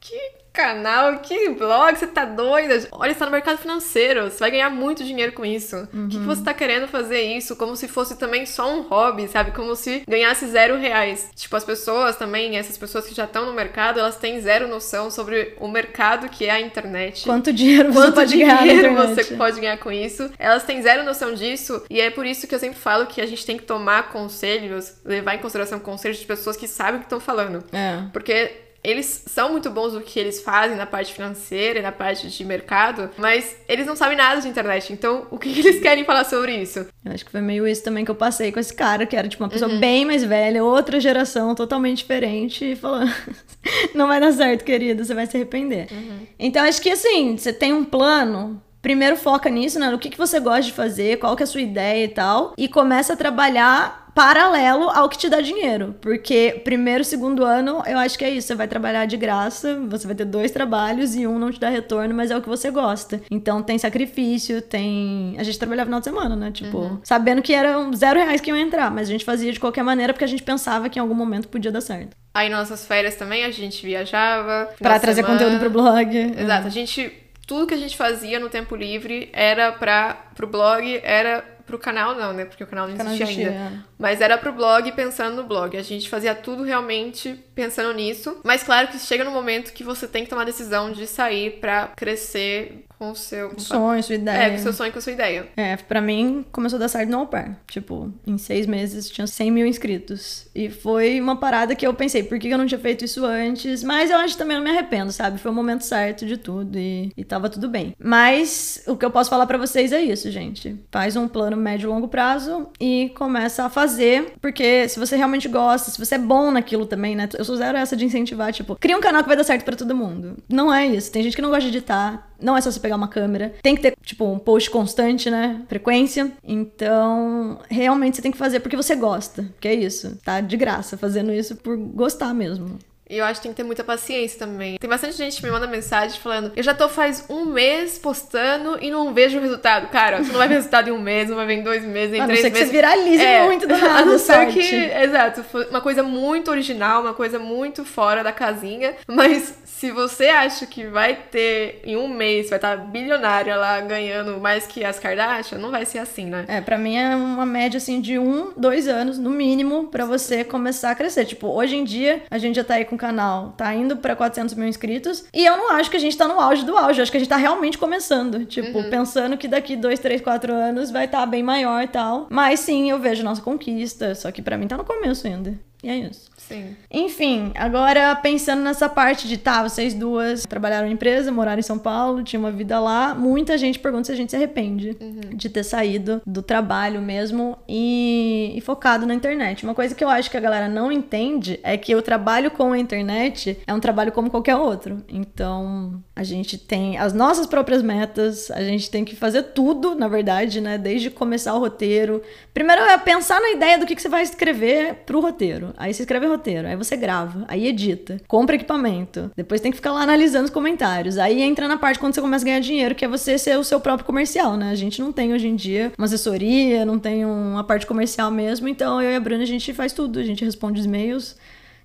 que canal, que blog, você tá doida? Olha, você tá no mercado financeiro, você vai ganhar muito dinheiro com isso. O uhum. que, que, você tá querendo fazer isso? Como se fosse também só um hobby, sabe? Como se ganhasse zero reais. Tipo, as pessoas também, essas pessoas que já estão no mercado, elas têm zero noção sobre o mercado que é a internet. Quanto dinheiro você Quanto pode dinheiro ganhar você pode ganhar com isso. Elas têm zero noção disso e é por isso que eu sempre falo que a gente tem que tomar conselhos, levar em consideração conselhos de pessoas que sabem o que estão falando. É. Porque eles são muito bons no que eles fazem na parte financeira e na parte de mercado, mas eles não sabem nada de internet. Então, o que eles querem falar sobre isso? Eu acho que foi meio isso também que eu passei com esse cara, que era tipo uma pessoa uhum. bem mais velha, outra geração, totalmente diferente, e falando: não vai dar certo, querido, você vai se arrepender. Uhum. Então, acho que assim, você tem um plano, primeiro foca nisso, né? No que, que você gosta de fazer, qual que é a sua ideia e tal. E começa a trabalhar paralelo ao que te dá dinheiro. Porque primeiro, segundo ano, eu acho que é isso. Você vai trabalhar de graça, você vai ter dois trabalhos e um não te dá retorno, mas é o que você gosta. Então tem sacrifício, tem. A gente trabalhava no final de semana, né? Tipo, uhum. sabendo que eram zero reais que iam entrar, mas a gente fazia de qualquer maneira porque a gente pensava que em algum momento podia dar certo. Aí nossas férias também a gente viajava. Pra trazer semana. conteúdo pro blog. Exato. A gente. Tudo que a gente fazia no tempo livre era para pro blog, era pro canal não, né? Porque o canal não canal existia ainda. É. Mas era pro blog pensando no blog. A gente fazia tudo realmente pensando nisso. Mas claro que chega no momento que você tem que tomar a decisão de sair para crescer com o seu sonho, sua ideia. É, com o seu sonho, com a sua ideia. É, pra mim começou a dar certo no au pair. Tipo, em seis meses tinha 100 mil inscritos. E foi uma parada que eu pensei, por que eu não tinha feito isso antes? Mas eu acho que também não me arrependo, sabe? Foi o momento certo de tudo e, e tava tudo bem. Mas o que eu posso falar para vocês é isso, gente. Faz um plano médio e longo prazo e começa a fazer, porque se você realmente gosta, se você é bom naquilo também, né? Eu sou zero essa de incentivar, tipo, cria um canal que vai dar certo para todo mundo. Não é isso. Tem gente que não gosta de editar, não é só você pegar uma câmera. Tem que ter, tipo, um post constante, né? Frequência. Então, realmente você tem que fazer porque você gosta. Que é isso. Tá de graça fazendo isso por gostar mesmo. E eu acho que tem que ter muita paciência também. Tem bastante gente que me manda mensagem falando: Eu já tô faz um mês postando e não vejo o resultado. Cara, você não vai ver resultado em um mês, não vai ver em dois meses, em a três não ser meses. que você viralize É, muito do nada A não ser que. Exato, foi uma coisa muito original, uma coisa muito fora da casinha. Mas se você acha que vai ter em um mês, vai estar bilionária lá ganhando mais que as Kardashian, não vai ser assim, né? É, pra mim é uma média assim de um, dois anos, no mínimo, pra você começar a crescer. Tipo, hoje em dia a gente já tá aí com o canal, tá indo pra 400 mil inscritos, e eu não acho que a gente tá no auge do auge, eu acho que a gente tá realmente começando. Tipo, pensando que daqui dois, três, quatro anos vai estar bem maior e tal. Mas sim, eu vejo nossa conquista, só que pra mim tá no começo ainda. E é isso. Sim. Enfim, agora pensando nessa parte de tá, vocês duas trabalharam em empresa, moraram em São Paulo, tinham uma vida lá, muita gente pergunta se a gente se arrepende de ter saído do trabalho mesmo e, e focado na internet. Uma coisa que eu acho que a galera não entende é que o trabalho com a internet é um trabalho como qualquer outro. Então, a gente tem as nossas próprias metas, a gente tem que fazer tudo, na verdade, né? Desde começar o roteiro. Primeiro é pensar na ideia do que, que você vai escrever pro roteiro. Aí você escreve o roteiro, aí você grava, aí edita, compra equipamento. Depois tem que ficar lá analisando os comentários. Aí entra na parte quando você começa a ganhar dinheiro, que é você ser o seu próprio comercial, né? A gente não tem hoje em dia uma assessoria, não tem uma parte comercial mesmo. Então eu e a Bruna, a gente faz tudo. A gente responde os e-mails.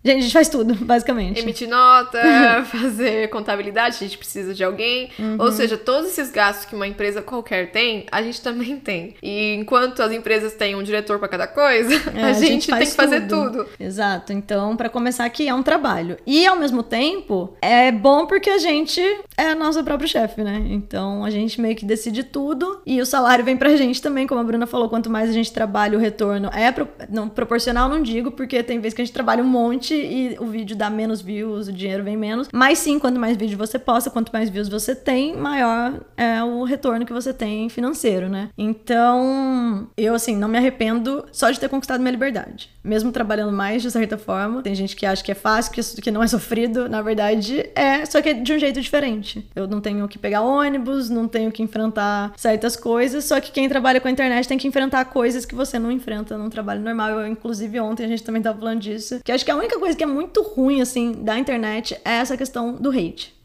Gente, a gente faz tudo, basicamente. Emitir nota, fazer contabilidade, a gente precisa de alguém. Uhum. Ou seja, todos esses gastos que uma empresa qualquer tem, a gente também tem. E enquanto as empresas têm um diretor pra cada coisa, É, a, gente, tem faz que fazer tudo. Exato. Então, pra começar aqui, é um trabalho. E, ao mesmo tempo, é bom porque a gente é nosso próprio chefe, né? Então, a gente meio que decide tudo e o salário vem pra gente também, como a Bruna falou. Quanto mais a gente trabalha, o retorno é pro- não, proporcional, não digo, porque tem vezes que a gente trabalha um monte e o vídeo dá menos views, o dinheiro vem menos. Mas sim, quanto mais vídeo você posta, quanto mais views você tem, maior é o retorno que você tem financeiro, né? Então, eu, assim, não me arrependo só de ter conquistado minha liberdade. Mesmo trabalhando mais, de certa forma. Tem gente que acha que é fácil, que, que não é sofrido. Na verdade, é, só que é de um jeito diferente. Eu não tenho que pegar ônibus, não tenho que enfrentar certas coisas. Só que quem trabalha com a internet tem que enfrentar coisas que você não enfrenta num trabalho normal. Eu, inclusive, ontem a gente também tava falando disso. Que acho que a única coisa que é muito ruim, assim, da internet é essa questão do hate.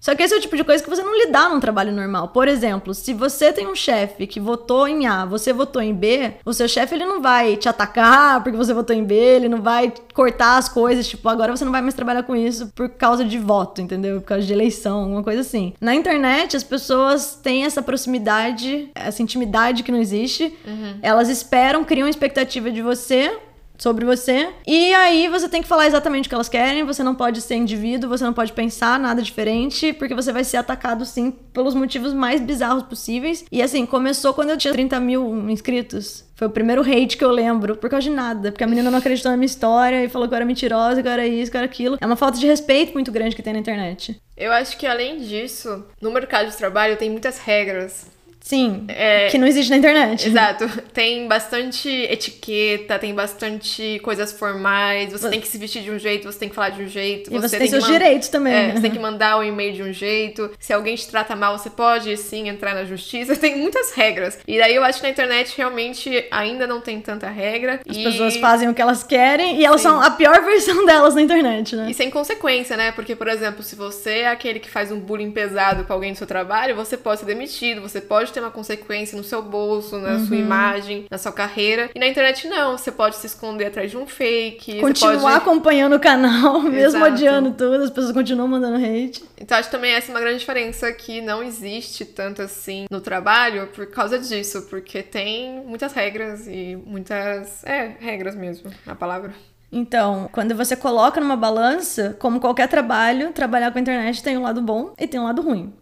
Só que esse é o tipo de coisa que você não lidar num trabalho normal. Por exemplo, se você tem um chefe que votou em A, você votou em B, o seu chefe ele não vai te atacar porque você votou em B, ele não vai cortar as coisas, tipo, agora você não vai mais trabalhar com isso por causa de voto, entendeu? Por causa de eleição, alguma coisa assim. Na internet, as pessoas têm essa proximidade, essa intimidade que não existe. Elas esperam, criam expectativa de você sobre você. E aí você tem que falar exatamente o que elas querem, você não pode ser indivíduo, você não pode pensar nada diferente, porque você vai ser atacado sim pelos motivos mais bizarros possíveis. E assim, começou quando eu tinha 30 mil inscritos. Foi o primeiro hate que eu lembro, por causa de nada. Porque a menina não acreditou na minha história e falou que eu era mentirosa, que eu era isso, que eu era aquilo. É uma falta de respeito muito grande que tem na internet. Eu acho que além disso, no mercado de trabalho tem muitas regras. Sim, É, que não existe na internet. Exato. Tem bastante etiqueta, tem bastante coisas formais. Você tem que se vestir de um jeito, você tem que falar de um jeito. E você, tem que seus direitos também. É, né? você tem que mandar o e-mail de um jeito. Se alguém te trata mal, você pode sim entrar na justiça. Tem muitas regras. E daí eu acho que na internet realmente ainda não tem tanta regra. As e... pessoas fazem o que elas querem e elas Sim. são a pior versão delas na internet, né? E sem consequência, né? Porque, por exemplo, se você é aquele que faz um bullying pesado com alguém do seu trabalho, você pode ser demitido, você pode ter uma consequência no seu bolso, na Uhum. sua imagem, na sua carreira. E na internet não, você pode se esconder atrás de um fake. você Continuar pode... acompanhando o canal, mesmo Exato. odiando tudo, as pessoas continuam mandando hate. Então acho também essa uma grande diferença que não existe tanto assim no trabalho por causa disso, porque tem muitas regras e muitas. É, regras mesmo, a palavra. Então, quando você coloca numa balança, como qualquer trabalho, trabalhar com a internet tem um lado bom e tem um lado ruim.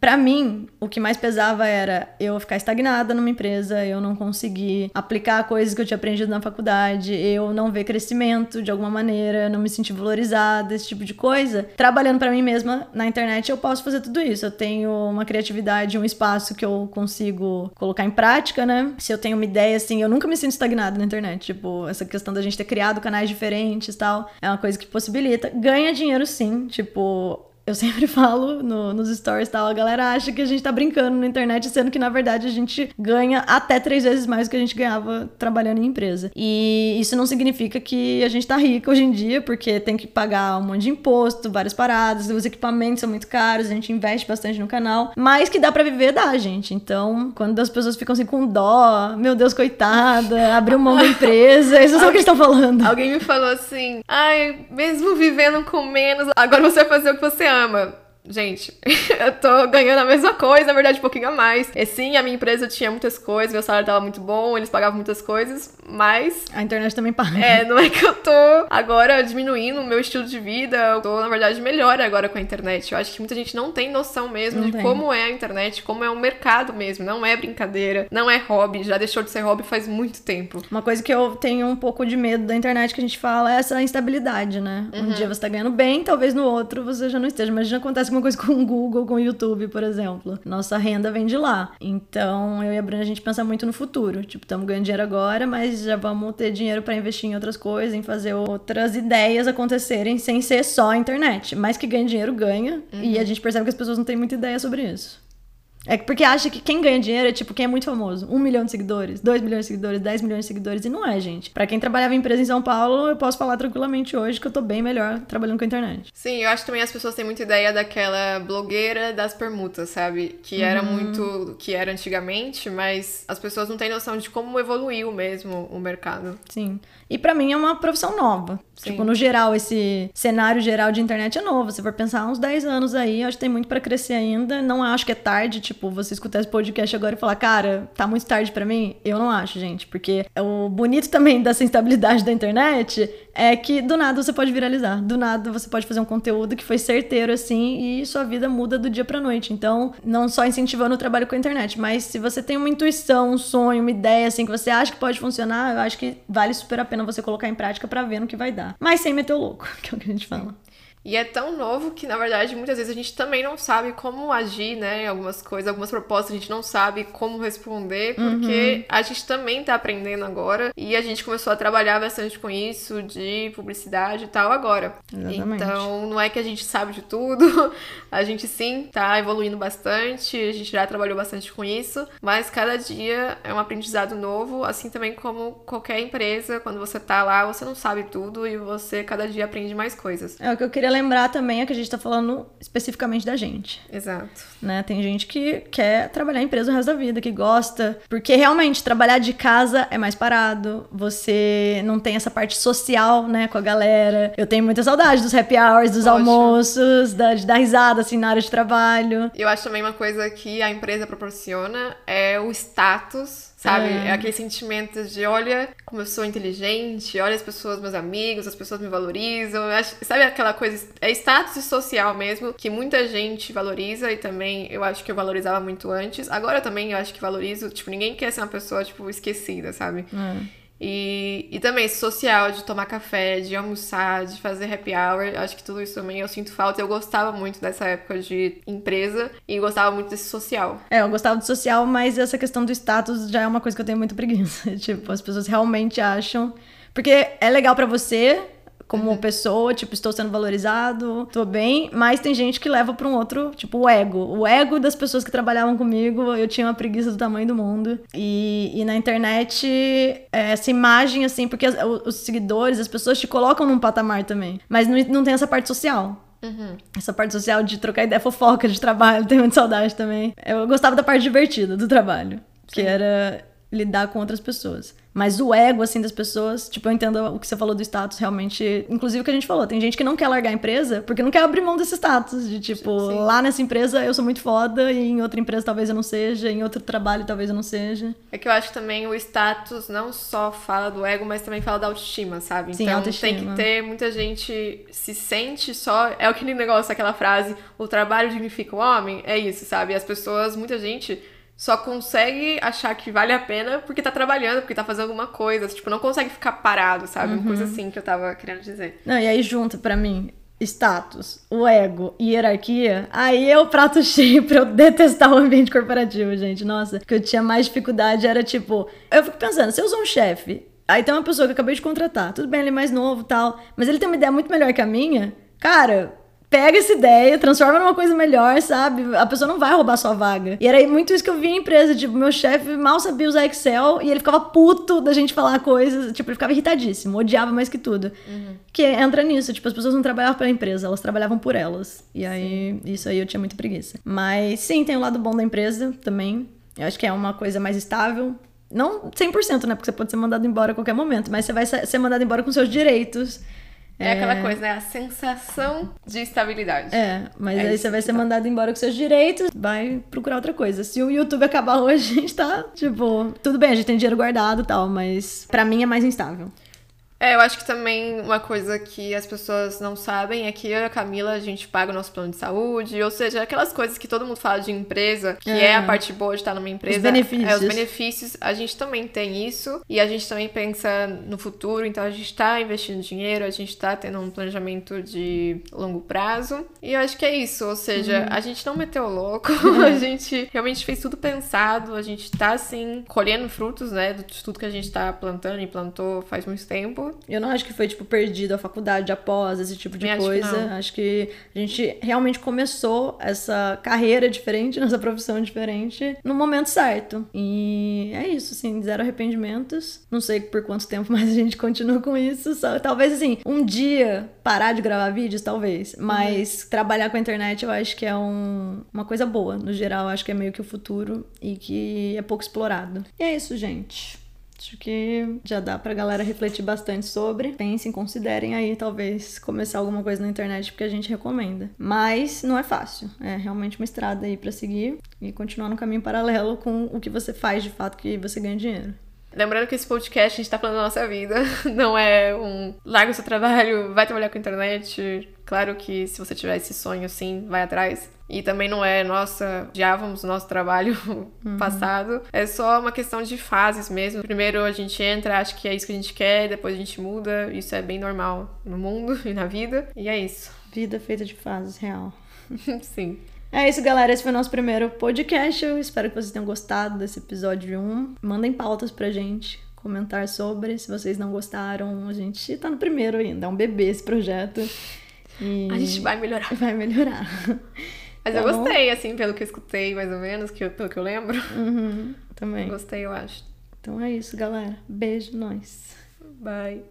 Pra mim, o que mais pesava era eu ficar estagnada numa empresa, eu não conseguir aplicar coisas que eu tinha aprendido na faculdade, eu não ver crescimento de alguma maneira, não me sentir valorizada, esse tipo de coisa. Trabalhando pra mim mesma na internet, eu posso fazer tudo isso. Eu tenho uma criatividade, um espaço que eu consigo colocar em prática, né? Se eu tenho uma ideia assim, eu nunca me sinto estagnada na internet. Tipo, essa questão da gente ter criado canais diferentes tal, é uma coisa que possibilita. Ganha dinheiro sim, tipo, eu sempre falo no, nos stories e tal, a galera acha que a gente tá brincando na internet, sendo que na verdade a gente ganha até três vezes mais do que a gente ganhava trabalhando em empresa. E isso não significa que a gente tá rico hoje em dia, porque tem que pagar um monte de imposto, várias paradas, os equipamentos são muito caros, a gente investe bastante no canal, mas que dá para viver, dá, gente. Então, quando as pessoas ficam assim com dó, meu Deus, coitada, abriu mão da empresa, isso é o que estão falando. Alguém me falou assim, ai, mesmo vivendo com menos, agora você vai fazer o que você ama. Gente, eu tô ganhando a mesma coisa, na verdade, um pouquinho a mais. E sim, a minha empresa tinha muitas coisas, meu salário tava muito bom, eles pagavam muitas coisas, mas. A internet também paga. É, não é que eu tô agora diminuindo o meu estilo de vida, eu tô, na verdade, melhor agora com a internet. Eu acho que muita gente não tem noção mesmo Não de tem. como é a internet, como é um mercado mesmo. Não é brincadeira, não é hobby, já deixou de ser hobby faz muito tempo. Uma coisa que eu tenho um pouco de medo da internet que a gente fala é essa instabilidade, né? Um dia você tá ganhando bem, talvez no outro você já não esteja. Imagina acontece alguma coisa com o Google, com o YouTube, por exemplo. Nossa renda vem de lá. Então, eu e a Bruna, a gente pensa muito no futuro. Tipo, estamos ganhando dinheiro agora, mas já vamos ter dinheiro pra investir em outras coisas, em fazer outras ideias acontecerem sem ser só a internet. Mas que ganha dinheiro, ganha. E a gente percebe que as pessoas não têm muita ideia sobre isso. É que- porque acha que quem ganha dinheiro é tipo quem é muito famoso. Um milhão de seguidores, dois milhões de seguidores, dez milhões de seguidores. E não é, gente. Pra quem trabalhava em empresa em São Paulo, eu posso falar tranquilamente hoje que eu tô bem melhor trabalhando com a internet. Sim, eu acho que também as pessoas têm muita ideia daquela blogueira das permutas, sabe? Que era Uhum. muito que era antigamente, mas as pessoas não têm noção de como evoluiu mesmo o mercado. Sim. E pra mim é uma profissão nova. Sim. Tipo, no geral, esse cenário geral de internet é novo. Se for pensar uns 10 anos aí, eu acho que tem muito pra crescer ainda. Não acho que é tarde, tipo, você escutar esse podcast agora e falar, cara, tá muito tarde pra mim. Eu não acho, gente. Porque o bonito também dessa instabilidade da internet é que do nada você pode viralizar. Do nada você pode fazer um conteúdo que foi certeiro assim e sua vida muda do dia pra noite. Então, não só incentivando o trabalho com a internet, mas se você tem uma intuição, um sonho, uma ideia assim que você acha que pode funcionar, eu acho que vale super a pena você colocar em prática pra ver no que vai dar. Mas sem meter o louco, que é o que a gente fala. E é tão novo que, na verdade, muitas vezes a gente também não sabe como agir, né? em Algumas coisas, algumas propostas a gente não sabe como responder, porque a gente também tá aprendendo agora. E a gente começou a trabalhar bastante com isso, de publicidade e tal, agora. Exatamente. Então, não é que a gente sabe de tudo. A gente sim tá evoluindo bastante, a gente já trabalhou bastante com isso, mas cada dia é um aprendizado novo, assim também como qualquer empresa, quando você tá lá, você não sabe tudo e você cada dia aprende mais coisas. É o que eu queria lembrar também é que a gente tá falando especificamente da gente. Exato. né? Tem gente que quer trabalhar em empresa o resto da vida, que gosta. Porque realmente trabalhar de casa é mais parado. Você não tem essa parte social, né, com a galera. Eu tenho muita saudade dos happy hours, dos Poxa. almoços, da, de dar risada assim na área de trabalho. Eu acho também uma coisa que a empresa proporciona é o status, sabe? É. É, aquele sentimento de olha como eu sou inteligente, olha as pessoas, meus amigos, as pessoas me valorizam. Acho- sabe aquela coisa, é status social mesmo, que muita gente valoriza e também eu acho que eu valorizava muito antes. Agora também eu acho que valorizo, tipo, ninguém quer ser uma pessoa, tipo, esquecida, sabe? E, e também esse social de tomar café, de almoçar, de fazer happy hour, acho que tudo isso também eu sinto falta. Eu gostava muito dessa época de empresa e gostava muito desse social. É, eu gostava do social, mas essa questão do status já é uma coisa que eu tenho muito preguiça. tipo, as pessoas realmente acham. Porque é legal pra você, como pessoa, tipo, estou sendo valorizado, tô bem, mas tem gente que leva pra um outro, tipo, o ego. O ego das pessoas que trabalhavam comigo, eu tinha uma preguiça do tamanho do mundo. E, e na internet, é, essa imagem, assim, porque as- os seguidores, as pessoas te colocam num patamar também. Mas não, não tem essa parte social. Essa parte social de trocar ideia fofoca de trabalho, tenho muita saudade também. Eu gostava da parte divertida do trabalho, que era lidar com outras pessoas. Mas o ego, assim, das pessoas, tipo, eu entendo o que você falou do status, realmente. Inclusive o que a gente falou, tem gente que não quer largar a empresa porque não quer abrir mão desse status. De tipo, Sim. lá nessa empresa eu sou muito foda, e em outra empresa talvez eu não seja, em outro trabalho talvez eu não seja. É que eu acho que também o status não só fala do ego, mas também fala da autoestima, sabe? Sim, então autoestima. tem que ter, muita gente se sente só. É aquele negócio, aquela frase, o trabalho dignifica o homem. É isso, sabe? As pessoas, muita gente. Só consegue achar que vale a pena porque tá trabalhando, porque tá fazendo alguma coisa. Tipo, não consegue ficar parado, sabe? Uma Uhum. coisa assim que eu tava querendo dizer. Não, e aí junta pra mim status, o ego e hierarquia, aí é o prato cheio pra eu detestar o ambiente corporativo, gente. Nossa, o que eu tinha mais dificuldade era tipo, eu fico pensando, se eu sou um chefe, aí tem uma pessoa que eu acabei de contratar, tudo bem, ele é mais novo e tal, mas ele tem uma ideia muito melhor que a minha, cara, pega essa ideia, transforma numa coisa melhor, sabe? A pessoa não vai roubar sua vaga. E era muito isso que eu vi em empresa. Tipo, meu chefe mal sabia usar Excel e ele ficava puto da gente falar coisas. Tipo, ele ficava irritadíssimo, odiava mais que tudo. Uhum. Que entra nisso. Tipo, as pessoas não trabalhavam pela empresa, elas trabalhavam por elas. E aí, sim. isso aí eu tinha muita preguiça. Mas sim, tem o lado bom da empresa também. Eu acho que é uma coisa mais estável. Não 100%, né? Porque você pode ser mandado embora a qualquer momento, mas você vai ser mandado embora com seus direitos. É, é aquela coisa, né? A sensação de estabilidade. É, mas é aí você vai ser mandado embora com seus direitos, vai procurar outra coisa. Se o YouTube acabar hoje, a gente tá, tipo, tudo bem, a gente tem dinheiro guardado e tal, mas para mim é mais instável. É, eu acho que também uma coisa que as pessoas não sabem é que eu e a Camila, a gente paga o nosso plano de saúde, ou seja, aquelas coisas que todo mundo fala de empresa, que é, é a parte boa de estar numa empresa. Os benefícios. É, os benefícios. A gente também tem isso, e a gente também pensa no futuro, então a gente tá investindo dinheiro, a gente tá tendo um planejamento de longo prazo, e eu acho que é isso, ou seja, uhum. a gente não meteu louco, a gente realmente fez tudo pensado, a gente tá, assim, colhendo frutos, né, de tudo que a gente tá plantando e plantou faz muito tempo, eu não acho que foi, tipo, perdido a faculdade após esse tipo de coisa. Acho que, acho que, a gente realmente começou essa carreira diferente, nessa profissão diferente, no momento certo. E é isso, assim, zero arrependimentos. Não sei por quanto tempo mais a gente continua com isso. Só, talvez, assim, um dia parar de gravar vídeos, talvez. Mas uhum. trabalhar com a internet eu acho que é um, uma coisa boa. No geral, eu acho que é meio que o futuro e que é pouco explorado. E é isso, gente. Acho que já dá pra galera refletir bastante sobre. Pensem, considerem aí, talvez, começar alguma coisa na internet, porque a gente recomenda. Mas não é fácil. É realmente uma estrada aí para seguir e continuar no caminho paralelo com o que você faz de fato que você ganha dinheiro. Lembrando que esse podcast a gente tá falando da nossa vida, não é um larga o seu trabalho, vai trabalhar com a internet. Claro que se você tiver esse sonho, sim, vai atrás. E também não é, nossa, odiávamos o nosso trabalho uhum. passado. É só uma questão de fases mesmo. Primeiro a gente entra, acha que é isso que a gente quer, depois a gente muda. Isso é bem normal no mundo e na vida. E é isso. Vida feita de fases, real. sim. É isso, galera. Esse foi o nosso primeiro podcast. Eu espero que vocês tenham gostado desse episódio 1. Mandem pautas pra gente comentar sobre. Se vocês não gostaram, a gente tá no primeiro ainda. É um bebê esse projeto. E a gente vai melhorar. Vai melhorar. Mas tá eu gostei, assim, pelo que eu escutei, mais ou menos, que eu, pelo que eu lembro. Uhum, também. Gostei, eu acho. Então é isso, galera. Beijo, nós. Bye.